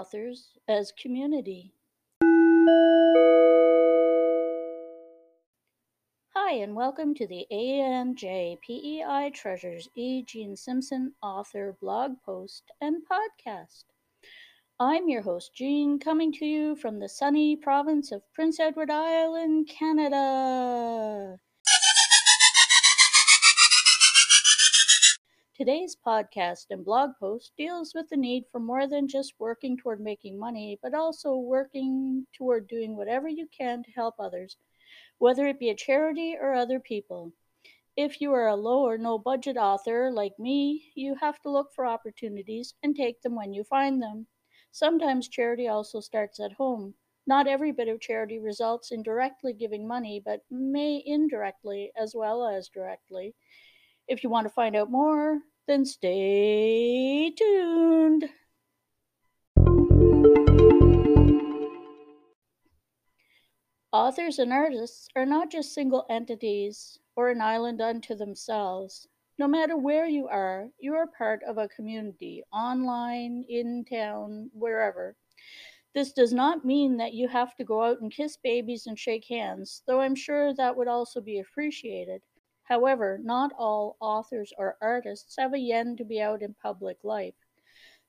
authors as community. Hi, and welcome to the A&J PEI Treasures E. Jean Simpson author blog post and podcast. I'm your host, Jean, coming to you from the sunny province of Prince Edward Island, Canada. Today's podcast and blog post deals with the need for more than just working toward making money, but also working toward doing whatever you can to help others, whether it be a charity or other people. If you are a low or no budget author like me, you have to look for opportunities and take them when you find them. Sometimes charity also starts at home. Not every bit of charity results in directly giving money, but may indirectly as well as directly. If you want to find out more, then stay tuned. Authors and artists are not just single entities or an island unto themselves. No matter where you are, you are part of a community, online, in town, wherever. This does not mean that you have to go out and kiss babies and shake hands, though I'm sure that would also be appreciated. However, not all authors or artists have a yen to be out in public life.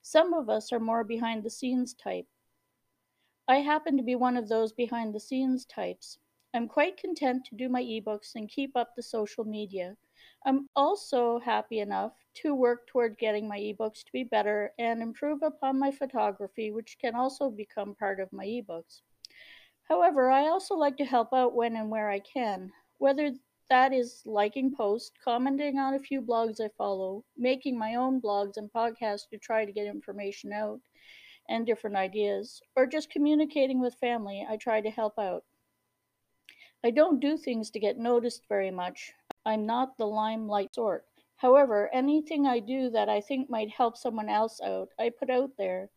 Some of us are more behind the scenes type. I happen to be one of those behind the scenes types. I'm quite content to do my ebooks and keep up the social media. I'm also happy enough to work toward getting my ebooks to be better and improve upon my photography, which can also become part of my ebooks. However, I also like to help out when and where I can, whether that is liking posts, commenting on a few blogs I follow, making my own blogs and podcasts to try to get information out and different ideas, or just communicating with family, I try to help out. I don't do things to get noticed very much. I'm not the limelight sort. However, anything I do that I think might help someone else out, I put out there.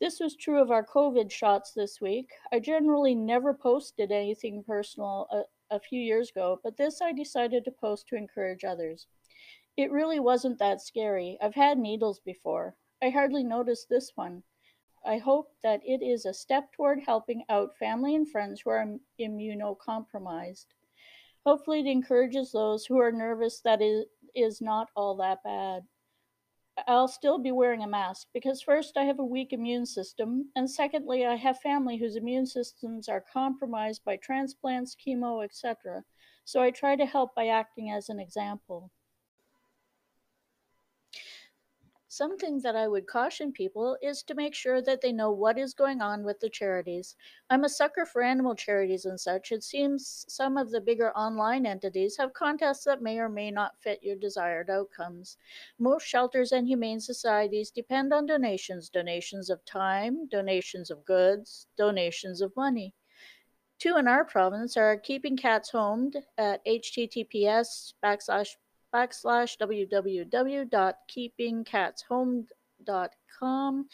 This was true of our COVID shots this week. I generally never posted anything personal uh, a few years ago, but this I decided to post to encourage others. It really wasn't that scary. I've had needles before. I hardly noticed this one. I hope that it is a step toward helping out family and friends who are immunocompromised. Hopefully, it encourages those who are nervous that it is not all that bad. I'll still be wearing a mask because, first, I have a weak immune system, and secondly, I have family whose immune systems are compromised by transplants, chemo, etc. So I try to help by acting as an example. Something that I would caution people is to make sure that they know what is going on with the charities. I'm a sucker for animal charities and such. It seems some of the bigger online entities have contests that may or may not fit your desired outcomes. Most shelters and humane societies depend on donations donations of time, donations of goods, donations of money. Two in our province are Keeping Cats Homed at https backslash backslash www.keepingcatshome.com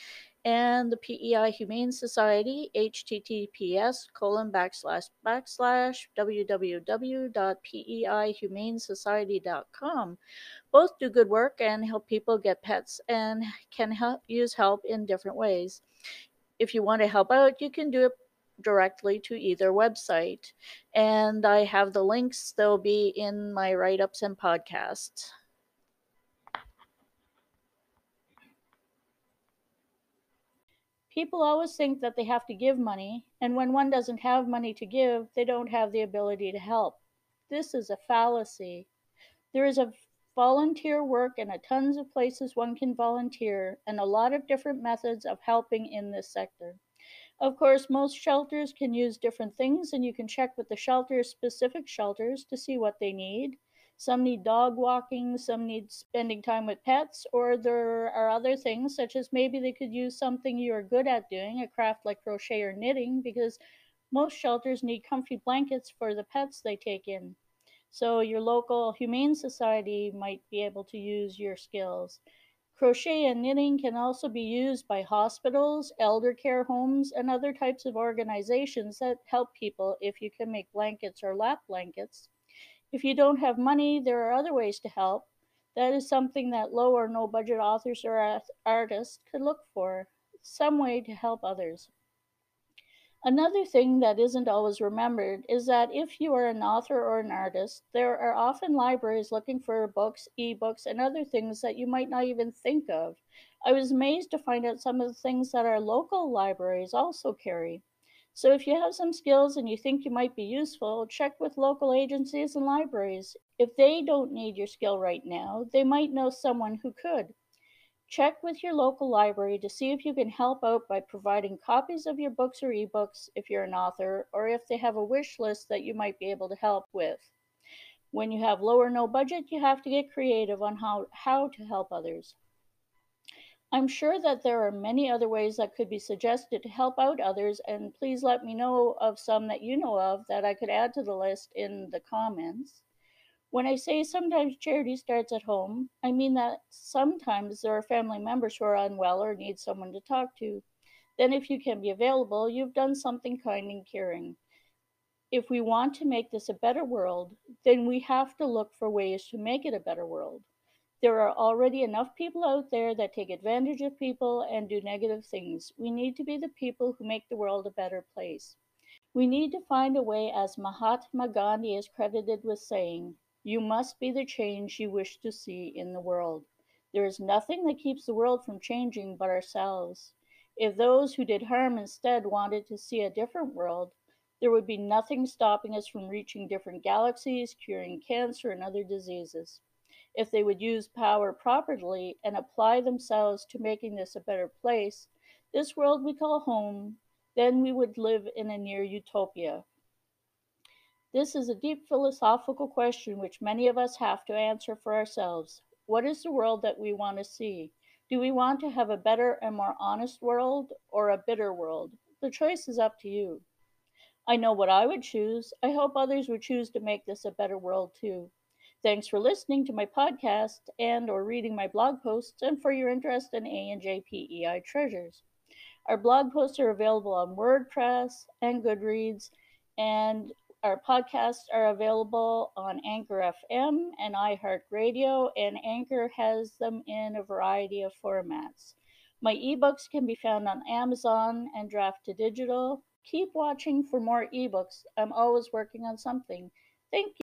and the PEI Humane Society, https colon backslash backslash www.peihumanesociety.com. Both do good work and help people get pets and can help use help in different ways. If you want to help out, you can do it directly to either website. And I have the links, they'll be in my write ups and podcasts. People always think that they have to give money, and when one doesn't have money to give, they don't have the ability to help. This is a fallacy. There is a volunteer work and a tons of places one can volunteer and a lot of different methods of helping in this sector. Of course, most shelters can use different things, and you can check with the shelter specific shelters to see what they need. Some need dog walking, some need spending time with pets, or there are other things, such as maybe they could use something you are good at doing, a craft like crochet or knitting, because most shelters need comfy blankets for the pets they take in. So, your local humane society might be able to use your skills. Crochet and knitting can also be used by hospitals, elder care homes, and other types of organizations that help people if you can make blankets or lap blankets. If you don't have money, there are other ways to help. That is something that low or no budget authors or artists could look for. some way to help others. Another thing that isn't always remembered is that if you are an author or an artist, there are often libraries looking for books, ebooks, and other things that you might not even think of. I was amazed to find out some of the things that our local libraries also carry. So if you have some skills and you think you might be useful, check with local agencies and libraries. If they don't need your skill right now, they might know someone who could. Check with your local library to see if you can help out by providing copies of your books or ebooks if you're an author, or if they have a wish list that you might be able to help with. When you have low or no budget, you have to get creative on how, how to help others. I'm sure that there are many other ways that could be suggested to help out others, and please let me know of some that you know of that I could add to the list in the comments. When I say sometimes charity starts at home, I mean that sometimes there are family members who are unwell or need someone to talk to. Then, if you can be available, you've done something kind and caring. If we want to make this a better world, then we have to look for ways to make it a better world. There are already enough people out there that take advantage of people and do negative things. We need to be the people who make the world a better place. We need to find a way, as Mahatma Gandhi is credited with saying, you must be the change you wish to see in the world. There is nothing that keeps the world from changing but ourselves. If those who did harm instead wanted to see a different world, there would be nothing stopping us from reaching different galaxies, curing cancer and other diseases. If they would use power properly and apply themselves to making this a better place, this world we call home, then we would live in a near utopia. This is a deep philosophical question which many of us have to answer for ourselves. What is the world that we want to see? Do we want to have a better and more honest world or a bitter world? The choice is up to you. I know what I would choose. I hope others would choose to make this a better world too. Thanks for listening to my podcast and or reading my blog posts and for your interest in A&J PEI treasures. Our blog posts are available on WordPress and Goodreads and our podcasts are available on Anchor FM and iHeartRadio, and Anchor has them in a variety of formats. My ebooks can be found on Amazon and Draft2Digital. Keep watching for more ebooks. I'm always working on something. Thank you.